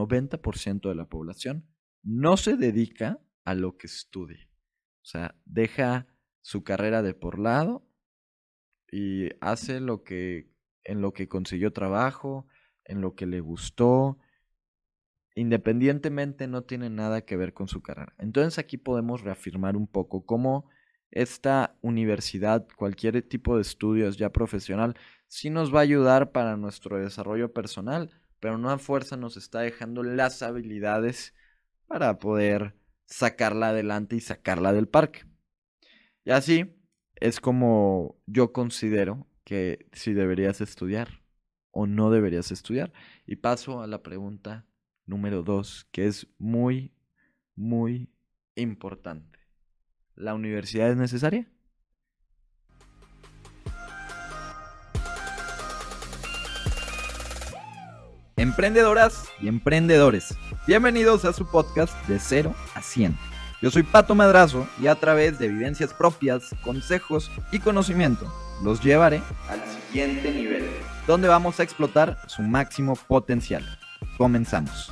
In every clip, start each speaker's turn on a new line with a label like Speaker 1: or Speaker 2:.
Speaker 1: 90% de la población no se dedica a lo que estudia. O sea, deja su carrera de por lado y hace lo que en lo que consiguió trabajo, en lo que le gustó, independientemente no tiene nada que ver con su carrera. Entonces aquí podemos reafirmar un poco cómo esta universidad, cualquier tipo de estudios ya profesional, sí nos va a ayudar para nuestro desarrollo personal, pero no a fuerza nos está dejando las habilidades para poder sacarla adelante y sacarla del parque. Y así es como yo considero que si deberías estudiar o no deberías estudiar. Y paso a la pregunta número dos, que es muy, muy importante. ¿La universidad es necesaria? Emprendedoras y emprendedores, bienvenidos a su podcast de 0 a 100. Yo soy Pato Madrazo y a través de evidencias propias, consejos y conocimiento los llevaré al siguiente nivel, donde vamos a explotar su máximo potencial. Comenzamos.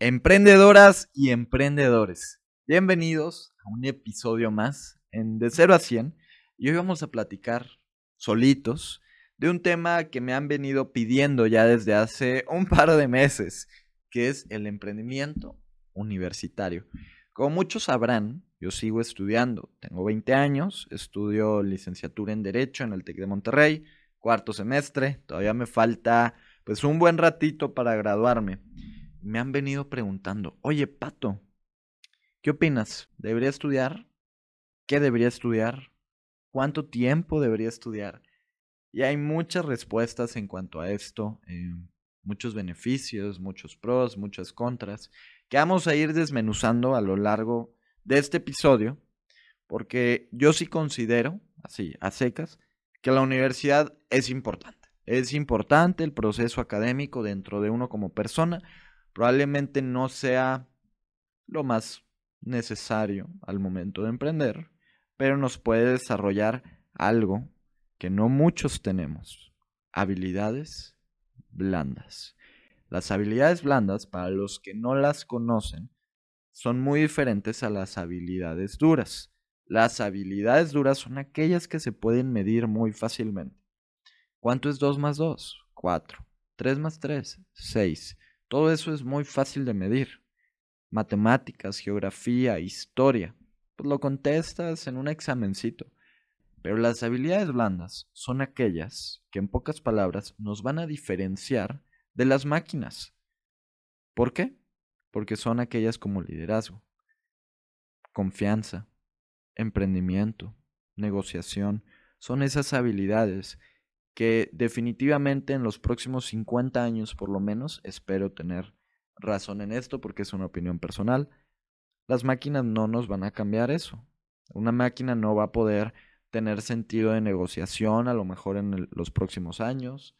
Speaker 1: Emprendedoras y emprendedores, bienvenidos a un episodio más en De 0 a 100 y hoy vamos a platicar solitos de un tema que me han venido pidiendo ya desde hace un par de meses, que es el emprendimiento universitario. Como muchos sabrán, yo sigo estudiando, tengo 20 años, estudio licenciatura en Derecho en el TEC de Monterrey, cuarto semestre, todavía me falta pues un buen ratito para graduarme me han venido preguntando, oye, Pato, ¿qué opinas? ¿Debería estudiar? ¿Qué debería estudiar? ¿Cuánto tiempo debería estudiar? Y hay muchas respuestas en cuanto a esto, eh, muchos beneficios, muchos pros, muchas contras, que vamos a ir desmenuzando a lo largo de este episodio, porque yo sí considero, así, a secas, que la universidad es importante. Es importante el proceso académico dentro de uno como persona, probablemente no sea lo más necesario al momento de emprender, pero nos puede desarrollar algo que no muchos tenemos, habilidades blandas. Las habilidades blandas, para los que no las conocen, son muy diferentes a las habilidades duras. Las habilidades duras son aquellas que se pueden medir muy fácilmente. ¿Cuánto es 2 más 2? 4. 3 más 3? 6. Todo eso es muy fácil de medir. Matemáticas, geografía, historia. Pues lo contestas en un examencito. Pero las habilidades blandas son aquellas que en pocas palabras nos van a diferenciar de las máquinas. ¿Por qué? Porque son aquellas como liderazgo, confianza, emprendimiento, negociación. Son esas habilidades que definitivamente en los próximos 50 años por lo menos, espero tener razón en esto porque es una opinión personal, las máquinas no nos van a cambiar eso. Una máquina no va a poder tener sentido de negociación a lo mejor en los próximos años,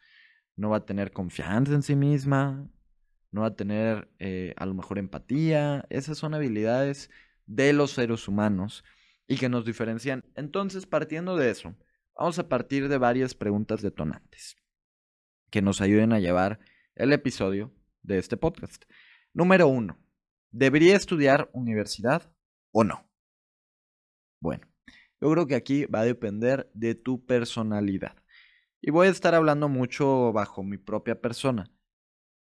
Speaker 1: no va a tener confianza en sí misma, no va a tener eh, a lo mejor empatía. Esas son habilidades de los seres humanos y que nos diferencian. Entonces, partiendo de eso, Vamos a partir de varias preguntas detonantes que nos ayuden a llevar el episodio de este podcast. Número uno, ¿debería estudiar universidad o no? Bueno, yo creo que aquí va a depender de tu personalidad. Y voy a estar hablando mucho bajo mi propia persona.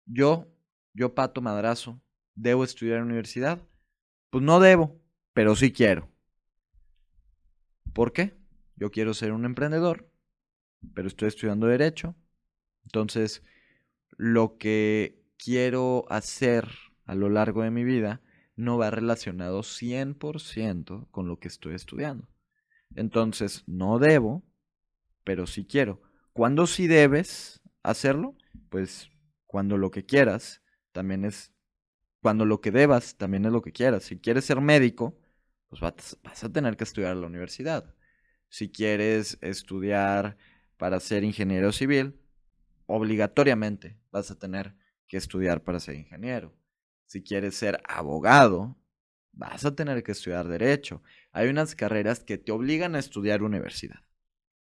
Speaker 1: Yo, yo Pato Madrazo, ¿debo estudiar universidad? Pues no debo, pero sí quiero. ¿Por qué? yo quiero ser un emprendedor, pero estoy estudiando derecho. Entonces, lo que quiero hacer a lo largo de mi vida no va relacionado 100% con lo que estoy estudiando. Entonces, no debo, pero sí quiero. ¿Cuándo sí debes hacerlo? Pues cuando lo que quieras también es, cuando lo que debas también es lo que quieras. Si quieres ser médico, pues vas, vas a tener que estudiar en la universidad. Si quieres estudiar para ser ingeniero civil, obligatoriamente vas a tener que estudiar para ser ingeniero. Si quieres ser abogado, vas a tener que estudiar derecho. Hay unas carreras que te obligan a estudiar universidad.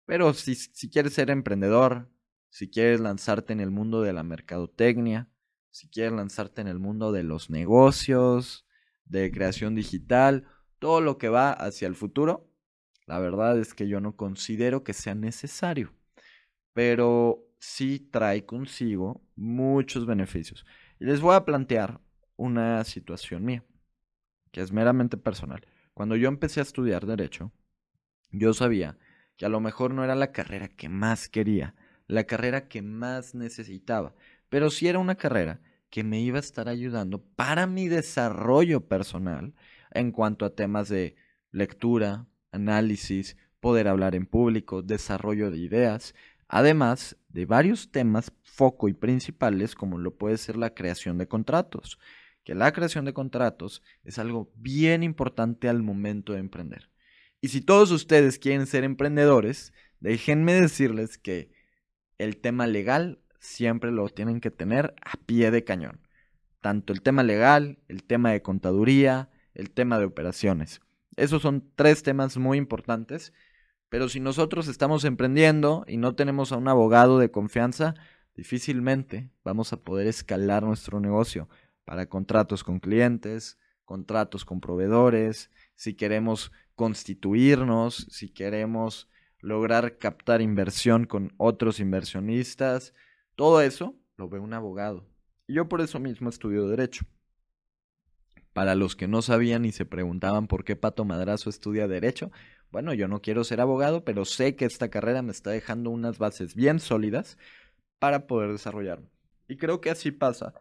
Speaker 1: Pero si, si quieres ser emprendedor, si quieres lanzarte en el mundo de la mercadotecnia, si quieres lanzarte en el mundo de los negocios, de creación digital, todo lo que va hacia el futuro, la verdad es que yo no considero que sea necesario, pero sí trae consigo muchos beneficios. Y les voy a plantear una situación mía, que es meramente personal. Cuando yo empecé a estudiar derecho, yo sabía que a lo mejor no era la carrera que más quería, la carrera que más necesitaba, pero sí era una carrera que me iba a estar ayudando para mi desarrollo personal en cuanto a temas de lectura, análisis, poder hablar en público, desarrollo de ideas, además de varios temas foco y principales como lo puede ser la creación de contratos, que la creación de contratos es algo bien importante al momento de emprender. Y si todos ustedes quieren ser emprendedores, déjenme decirles que el tema legal siempre lo tienen que tener a pie de cañón. Tanto el tema legal, el tema de contaduría, el tema de operaciones. Esos son tres temas muy importantes, pero si nosotros estamos emprendiendo y no tenemos a un abogado de confianza, difícilmente vamos a poder escalar nuestro negocio para contratos con clientes, contratos con proveedores, si queremos constituirnos, si queremos lograr captar inversión con otros inversionistas, todo eso lo ve un abogado. Y yo por eso mismo estudio derecho. Para los que no sabían y se preguntaban por qué Pato Madrazo estudia derecho, bueno, yo no quiero ser abogado, pero sé que esta carrera me está dejando unas bases bien sólidas para poder desarrollarme. Y creo que así pasa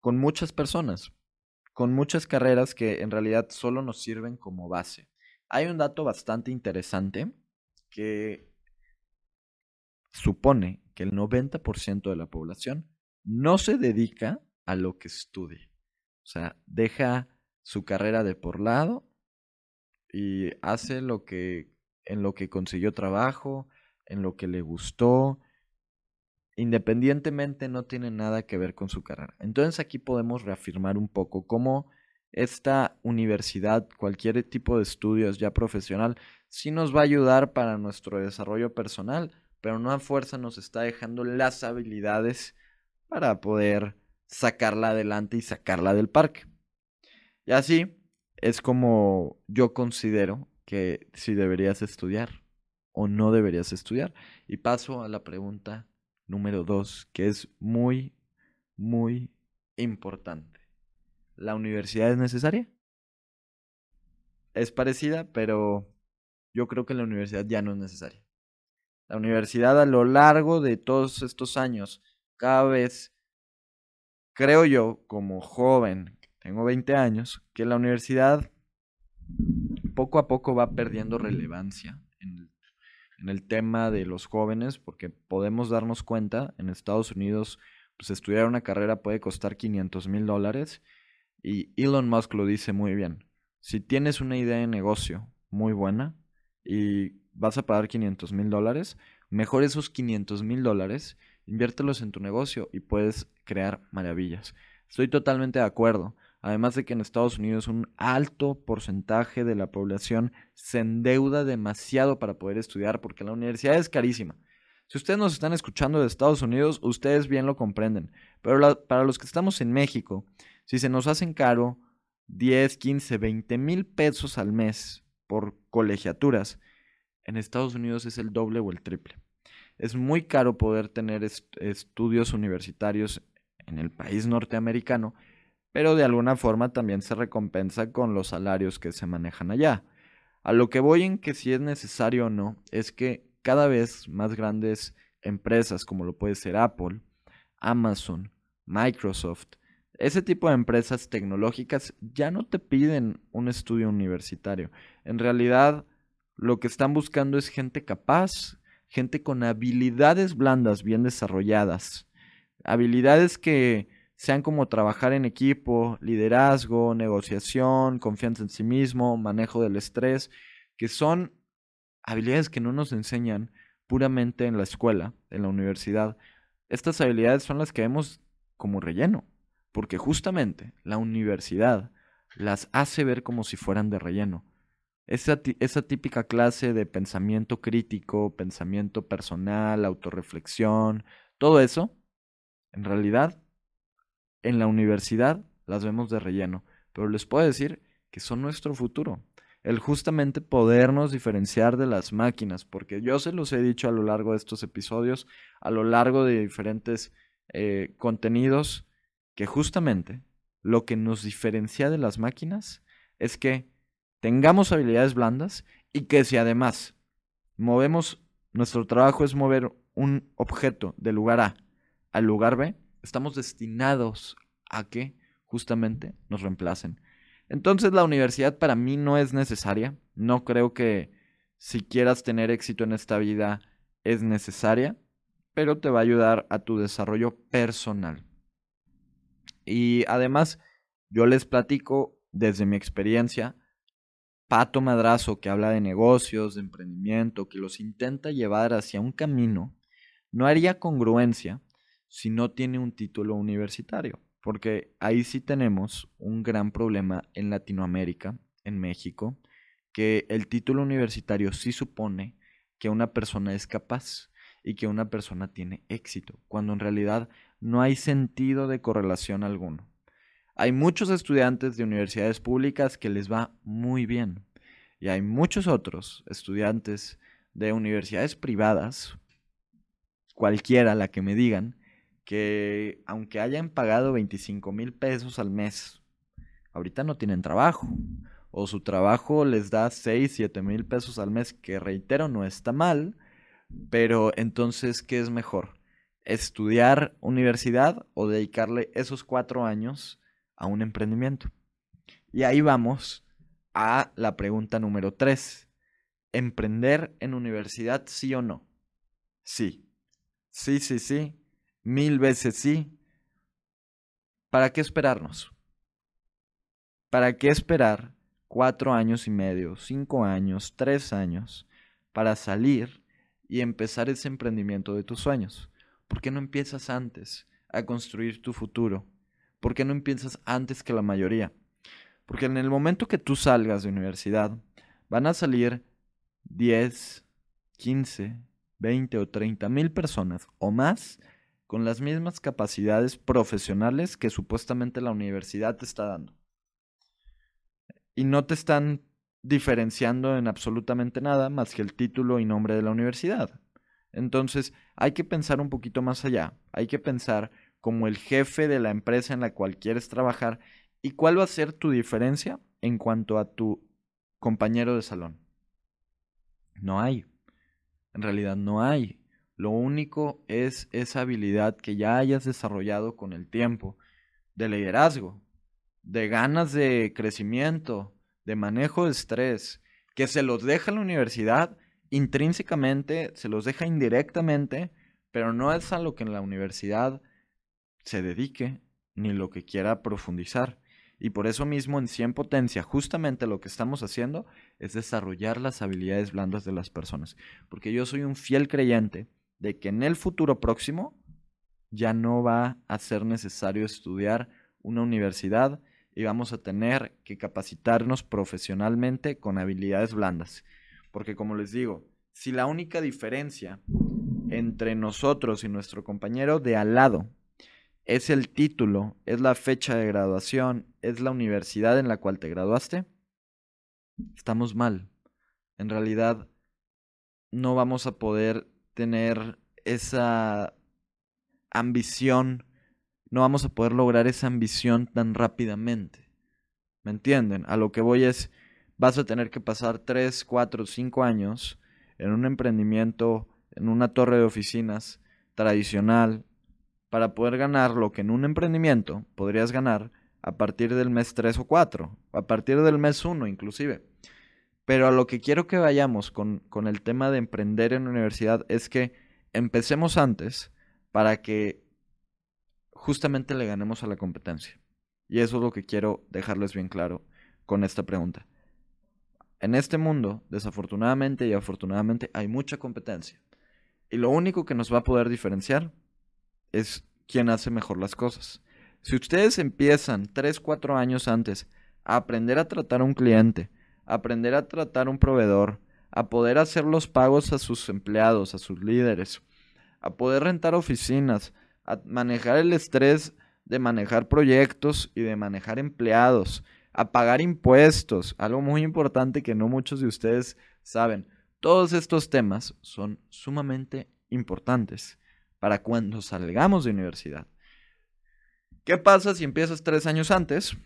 Speaker 1: con muchas personas, con muchas carreras que en realidad solo nos sirven como base. Hay un dato bastante interesante que supone que el 90% de la población no se dedica a lo que estudia. O sea, deja su carrera de por lado y hace lo que en lo que consiguió trabajo, en lo que le gustó, independientemente no tiene nada que ver con su carrera. Entonces aquí podemos reafirmar un poco cómo esta universidad, cualquier tipo de estudios ya profesional, sí nos va a ayudar para nuestro desarrollo personal, pero no a fuerza nos está dejando las habilidades para poder sacarla adelante y sacarla del parque. Y así es como yo considero que si deberías estudiar o no deberías estudiar. Y paso a la pregunta número dos, que es muy, muy importante. ¿La universidad es necesaria? Es parecida, pero yo creo que la universidad ya no es necesaria. La universidad a lo largo de todos estos años, cada vez, creo yo, como joven, tengo 20 años, que la universidad poco a poco va perdiendo relevancia en el, en el, tema de los jóvenes, porque podemos darnos cuenta, en Estados Unidos, pues estudiar una carrera puede costar 500 mil dólares, y Elon Musk lo dice muy bien. Si tienes una idea de negocio muy buena y vas a pagar 500 mil dólares, mejor esos 500 mil dólares, inviértelos en tu negocio y puedes crear maravillas. Estoy totalmente de acuerdo. Además de que en Estados Unidos un alto porcentaje de la población se endeuda demasiado para poder estudiar porque la universidad es carísima. Si ustedes nos están escuchando de Estados Unidos, ustedes bien lo comprenden. Pero para los que estamos en México, si se nos hacen caro 10, 15, 20 mil pesos al mes por colegiaturas, en Estados Unidos es el doble o el triple. Es muy caro poder tener estudios universitarios en el país norteamericano pero de alguna forma también se recompensa con los salarios que se manejan allá. A lo que voy en que si es necesario o no, es que cada vez más grandes empresas como lo puede ser Apple, Amazon, Microsoft, ese tipo de empresas tecnológicas ya no te piden un estudio universitario. En realidad, lo que están buscando es gente capaz, gente con habilidades blandas bien desarrolladas, habilidades que sean como trabajar en equipo, liderazgo, negociación, confianza en sí mismo, manejo del estrés, que son habilidades que no nos enseñan puramente en la escuela, en la universidad. Estas habilidades son las que vemos como relleno, porque justamente la universidad las hace ver como si fueran de relleno. Esa, típica clase de pensamiento crítico, pensamiento personal, autorreflexión, Todo eso, en realidad, en la universidad las vemos de relleno, pero les puedo decir que son nuestro futuro. El justamente podernos diferenciar de las máquinas, porque yo se los he dicho a lo largo de estos episodios, a lo largo de diferentes eh, contenidos, que justamente lo que nos diferencia de las máquinas es que tengamos habilidades blandas y que si además movemos, nuestro trabajo es mover un objeto del lugar A al lugar B, estamos destinados a que justamente nos reemplacen. Entonces la universidad para mí no es necesaria. No creo que si quieras tener éxito en esta vida es necesaria, pero te va a ayudar a tu desarrollo personal. Y además, yo les platico desde mi experiencia, Pato Madrazo, que habla de negocios, de emprendimiento, que los intenta llevar hacia un camino, no haría congruencia si no tiene un título universitario, porque ahí sí tenemos un gran problema en Latinoamérica, en México, que el título universitario sí supone que una persona es capaz y que una persona tiene éxito, cuando en realidad no hay sentido de correlación alguno. Hay muchos estudiantes de universidades públicas que les va muy bien y hay muchos otros estudiantes de universidades privadas, cualquiera la que me digan, que aunque hayan pagado 25 mil pesos al mes, ahorita no tienen trabajo. O su trabajo les da 6, 7 mil pesos al mes, que reitero, no está mal, pero entonces, ¿qué es mejor? ¿Estudiar universidad o dedicarle esos cuatro años a un emprendimiento? Y ahí vamos a la pregunta número tres. ¿Emprender en universidad sí o no? Sí. Sí, sí, sí. Mil veces sí. ¿Para qué esperarnos? ¿Para qué esperar cuatro años y medio, cinco años, tres años para salir y empezar ese emprendimiento de tus sueños? ¿Por qué no empiezas antes a construir tu futuro? ¿Por qué no empiezas antes que la mayoría? Porque en el momento que tú salgas de universidad, van a salir 10, 15, 20 o 30 mil personas o más con las mismas capacidades profesionales que supuestamente la universidad te está dando. Y no te están diferenciando en absolutamente nada más que el título y nombre de la universidad. Entonces, hay que pensar un poquito más allá. Hay que pensar como el jefe de la empresa en la cual quieres trabajar y cuál va a ser tu diferencia en cuanto a tu compañero de salón. No hay. En realidad no hay. Lo único es esa habilidad que ya hayas desarrollado con el tiempo, de liderazgo, de ganas de crecimiento, de manejo de estrés, que se los deja la universidad intrínsecamente, se los deja indirectamente, pero no es a lo que en la universidad se dedique ni lo que quiera profundizar. Y por eso mismo en 100 potencia, justamente lo que estamos haciendo es desarrollar las habilidades blandas de las personas. Porque yo soy un fiel creyente de que en el futuro próximo ya no va a ser necesario estudiar una universidad y vamos a tener que capacitarnos profesionalmente con habilidades blandas. Porque como les digo, si la única diferencia entre nosotros y nuestro compañero de al lado es el título, es la fecha de graduación, es la universidad en la cual te graduaste, estamos mal. En realidad no vamos a poder tener esa ambición, no vamos a poder lograr esa ambición tan rápidamente. ¿Me entienden? A lo que voy es, vas a tener que pasar 3, 4, 5 años en un emprendimiento, en una torre de oficinas tradicional, para poder ganar lo que en un emprendimiento podrías ganar a partir del mes 3 o 4, a partir del mes 1 inclusive. Pero a lo que quiero que vayamos con, con el tema de emprender en la universidad es que empecemos antes para que justamente le ganemos a la competencia. Y eso es lo que quiero dejarles bien claro con esta pregunta. En este mundo, desafortunadamente y afortunadamente, hay mucha competencia. Y lo único que nos va a poder diferenciar es quien hace mejor las cosas. Si ustedes empiezan 3, 4 años antes a aprender a tratar a un cliente, aprender a tratar un proveedor, a poder hacer los pagos a sus empleados, a sus líderes, a poder rentar oficinas, a manejar el estrés de manejar proyectos y de manejar empleados, a pagar impuestos, algo muy importante que no muchos de ustedes saben. Todos estos temas son sumamente importantes para cuando salgamos de universidad. ¿Qué pasa si empiezas tres años antes?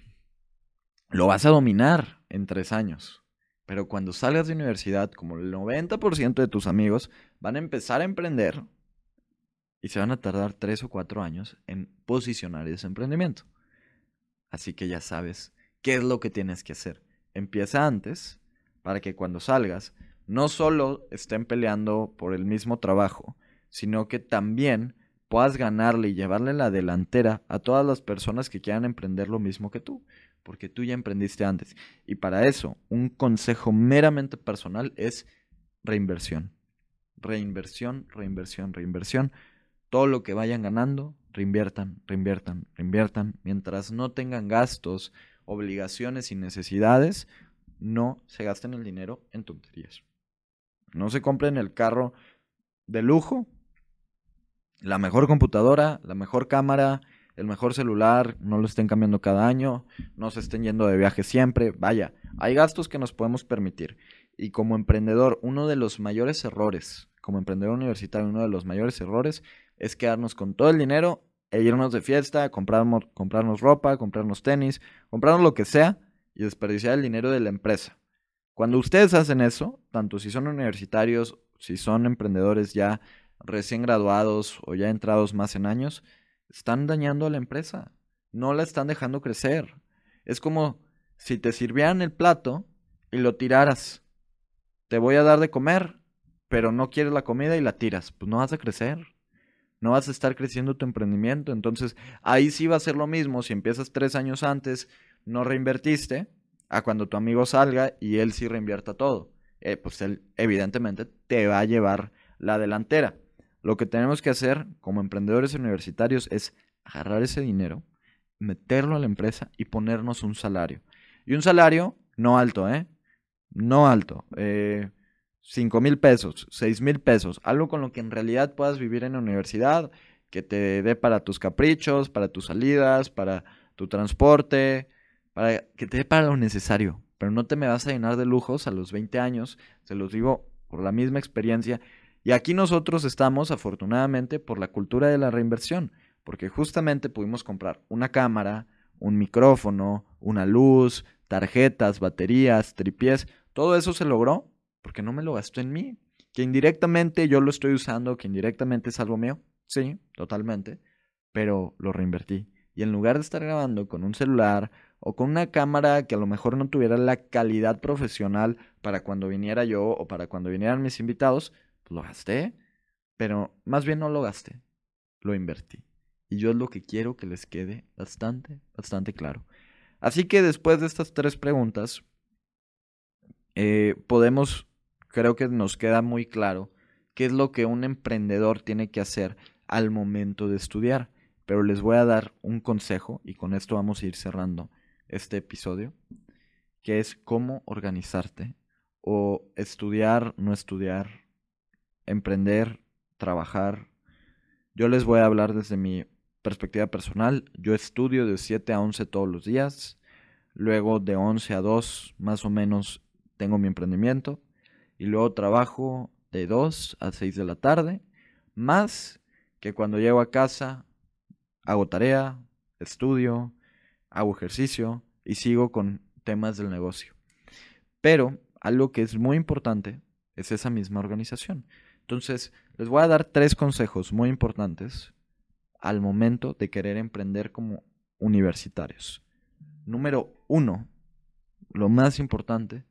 Speaker 1: Lo vas a dominar en tres años. Pero cuando salgas de universidad, como el 90% de tus amigos van a empezar a emprender y se van a tardar tres o cuatro años en posicionar ese emprendimiento. Así que ya sabes qué es lo que tienes que hacer. Empieza antes para que cuando salgas no solo estén peleando por el mismo trabajo, sino que también puedas ganarle y llevarle la delantera a todas las personas que quieran emprender lo mismo que tú, porque tú ya emprendiste antes. Y para eso, un consejo meramente personal es reinversión. Reinversión, reinversión, reinversión. Todo lo que vayan ganando, reinviertan, reinviertan, reinviertan. Mientras no tengan gastos, obligaciones y necesidades, no se gasten el dinero en tonterías. No se compren el carro de lujo la mejor computadora, la mejor cámara, el mejor celular, no lo estén cambiando cada año, no se estén yendo de viaje siempre. Vaya, hay gastos que nos podemos permitir. Y como emprendedor, uno de los mayores errores, como emprendedor universitario, uno de los mayores errores es quedarnos con todo el dinero e irnos de fiesta, comprarnos, comprarnos ropa, comprarnos tenis, comprarnos lo que sea y desperdiciar el dinero de la empresa. Cuando ustedes hacen eso, tanto si son universitarios, si son emprendedores ya recién graduados o ya entrados más en años, están dañando a la empresa. No la están dejando crecer. Es como si te sirvieran el plato y lo tiraras. Te voy a dar de comer, pero no quieres la comida y la tiras. Pues no vas a crecer. No vas a estar creciendo tu emprendimiento. Entonces, ahí sí va a ser lo mismo. Si empiezas tres años antes, no reinvertiste, a cuando tu amigo salga y él sí reinvierta todo. Eh, pues él evidentemente te va a llevar la delantera. Lo que tenemos que hacer como emprendedores universitarios es agarrar ese dinero, meterlo a la empresa y ponernos un salario. Y un salario no alto, ¿eh? No alto. Eh, 5 mil pesos, 6 mil pesos. Algo con lo que en realidad puedas vivir en la universidad, que te dé para tus caprichos, para tus salidas, para tu transporte, para que te dé para lo necesario. Pero no te me vas a llenar de lujos a los 20 años, se los digo por la misma experiencia. Y aquí nosotros estamos, afortunadamente, por la cultura de la reinversión, porque justamente pudimos comprar una cámara, un micrófono, una luz, tarjetas, baterías, tripiés, todo eso se logró porque no me lo gasto en mí. Que indirectamente yo lo estoy usando, que indirectamente es algo mío, sí, totalmente, pero lo reinvertí. Y en lugar de estar grabando con un celular o con una cámara que a lo mejor no tuviera la calidad profesional para cuando viniera yo o para cuando vinieran mis invitados, lo gasté, pero más bien no lo gasté, lo invertí. Y yo es lo que quiero que les quede bastante, bastante claro. Así que después de estas tres preguntas, eh, podemos, creo que nos queda muy claro qué es lo que un emprendedor tiene que hacer al momento de estudiar. Pero les voy a dar un consejo y con esto vamos a ir cerrando este episodio, que es cómo organizarte o estudiar, no estudiar, emprender, trabajar. Yo les voy a hablar desde mi perspectiva personal. Yo estudio de 7 a 11 todos los días. Luego de 11 a 2 más o menos tengo mi emprendimiento. Y luego trabajo de 2 a 6 de la tarde. Más que cuando llego a casa hago tarea, estudio, hago ejercicio y sigo con temas del negocio. Pero algo que es muy importante es esa misma organización. Entonces, les voy a dar tres consejos muy importantes al momento de querer emprender como universitarios. Número uno, lo más importante,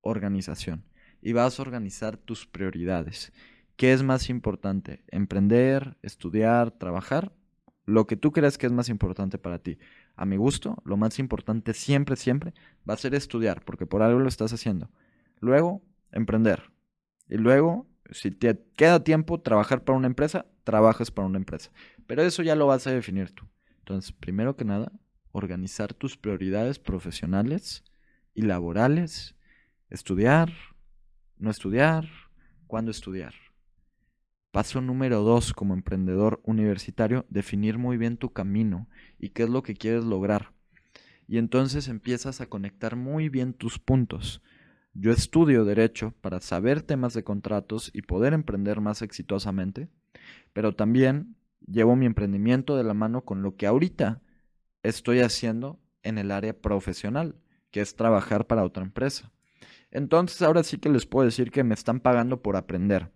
Speaker 1: organización. Y vas a organizar tus prioridades. ¿Qué es más importante? ¿Emprender, estudiar, trabajar? Lo que tú creas que es más importante para ti. A mi gusto, lo más importante siempre, siempre va a ser estudiar, porque por algo lo estás haciendo. Luego, emprender. Y luego, si te queda tiempo trabajar para una empresa, trabajas para una empresa. Pero eso ya lo vas a definir tú. Entonces, primero que nada, organizar tus prioridades profesionales y laborales, estudiar, no estudiar, cuándo estudiar. Paso número dos como emprendedor universitario, definir muy bien tu camino y qué es lo que quieres lograr. Y entonces empiezas a conectar muy bien tus puntos. Yo estudio derecho para saber temas de contratos y poder emprender más exitosamente, pero también llevo mi emprendimiento de la mano con lo que ahorita estoy haciendo en el área profesional, que es trabajar para otra empresa. Entonces ahora sí que les puedo decir que me están pagando por aprender.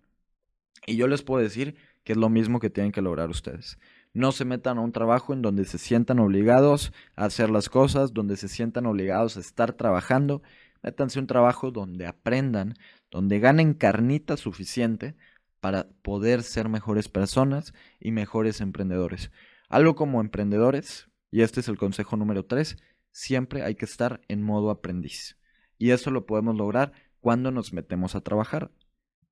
Speaker 1: Y yo les puedo decir que es lo mismo que tienen que lograr ustedes. No se metan a un trabajo en donde se sientan obligados a hacer las cosas, donde se sientan obligados a estar trabajando. Métanse un trabajo donde aprendan, donde ganen carnita suficiente para poder ser mejores personas y mejores emprendedores. Algo como emprendedores, y este es el consejo número 3, siempre hay que estar en modo aprendiz. Y eso lo podemos lograr cuando nos metemos a trabajar.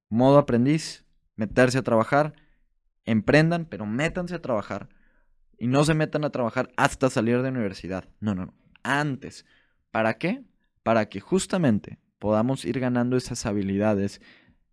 Speaker 1: Modo aprendiz, meterse a trabajar, emprendan, pero métanse a trabajar y no se metan a trabajar hasta salir de universidad. No, no, no. Antes. ¿Para qué? Para que justamente podamos ir ganando esas habilidades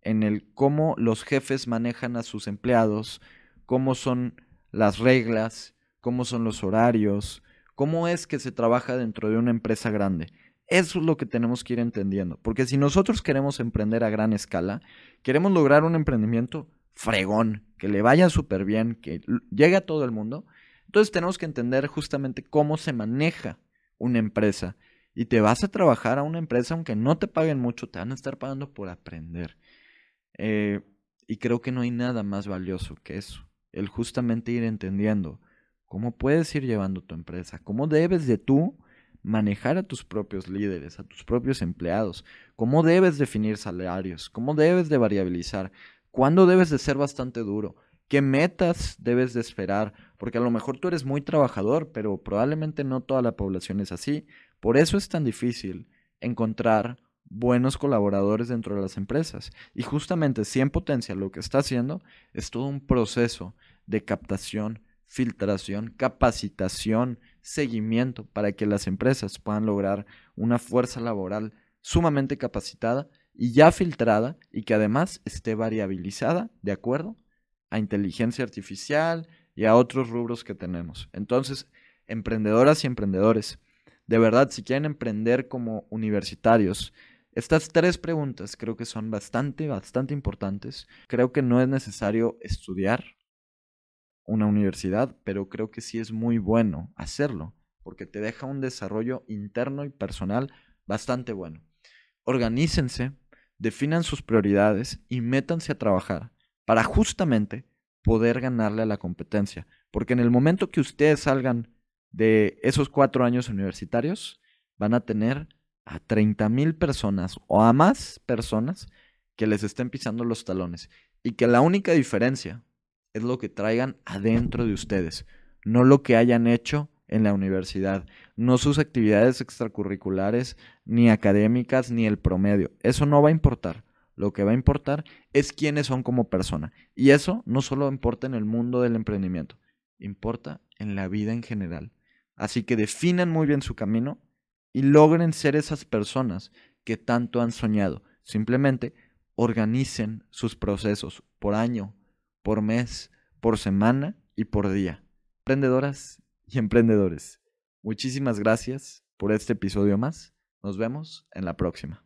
Speaker 1: en el cómo los jefes manejan a sus empleados, cómo son las reglas, cómo son los horarios, cómo es que se trabaja dentro de una empresa grande. Eso es lo que tenemos que ir entendiendo, porque si nosotros queremos emprender a gran escala, queremos lograr un emprendimiento fregón, que le vaya súper bien, que llegue a todo el mundo, entonces tenemos que entender justamente cómo se maneja una empresa. Y te vas a trabajar a una empresa aunque no te paguen mucho, te van a estar pagando por aprender. Eh, y creo que no hay nada más valioso que eso. El justamente ir entendiendo cómo puedes ir llevando tu empresa, cómo debes de tú manejar a tus propios líderes, a tus propios empleados, cómo debes definir salarios, cómo debes de variabilizar, cuándo debes de ser bastante duro, qué metas debes de esperar, porque a lo mejor tú eres muy trabajador, pero probablemente no toda la población es así. Por eso es tan difícil encontrar buenos colaboradores dentro de las empresas. Y justamente si en potencia lo que está haciendo es todo un proceso de captación, filtración, capacitación, seguimiento para que las empresas puedan lograr una fuerza laboral sumamente capacitada y ya filtrada y que además esté variabilizada de acuerdo a inteligencia artificial y a otros rubros que tenemos. Entonces, emprendedoras y emprendedores, de verdad, si quieren emprender como universitarios, estas tres preguntas creo que son bastante, bastante importantes. Creo que no es necesario estudiar una universidad, pero creo que sí es muy bueno hacerlo, porque te deja un desarrollo interno y personal bastante bueno. Organícense, definan sus prioridades y métanse a trabajar para justamente poder ganarle a la competencia. Porque en el momento que ustedes salgan de esos cuatro años universitarios, van a tener a 30 mil personas o a más personas que les estén pisando los talones y que la única diferencia es lo que traigan adentro de ustedes, no lo que hayan hecho en la universidad, no sus actividades extracurriculares, ni académicas, ni el promedio. Eso no va a importar. Lo que va a importar es quiénes son como persona. Y eso no solo importa en el mundo del emprendimiento, importa en la vida en general. Así que definan muy bien su camino y logren ser esas personas que tanto han soñado. Simplemente organicen sus procesos por año, por mes, por semana y por día. Emprendedoras y emprendedores, muchísimas gracias por este episodio más. Nos vemos en la próxima.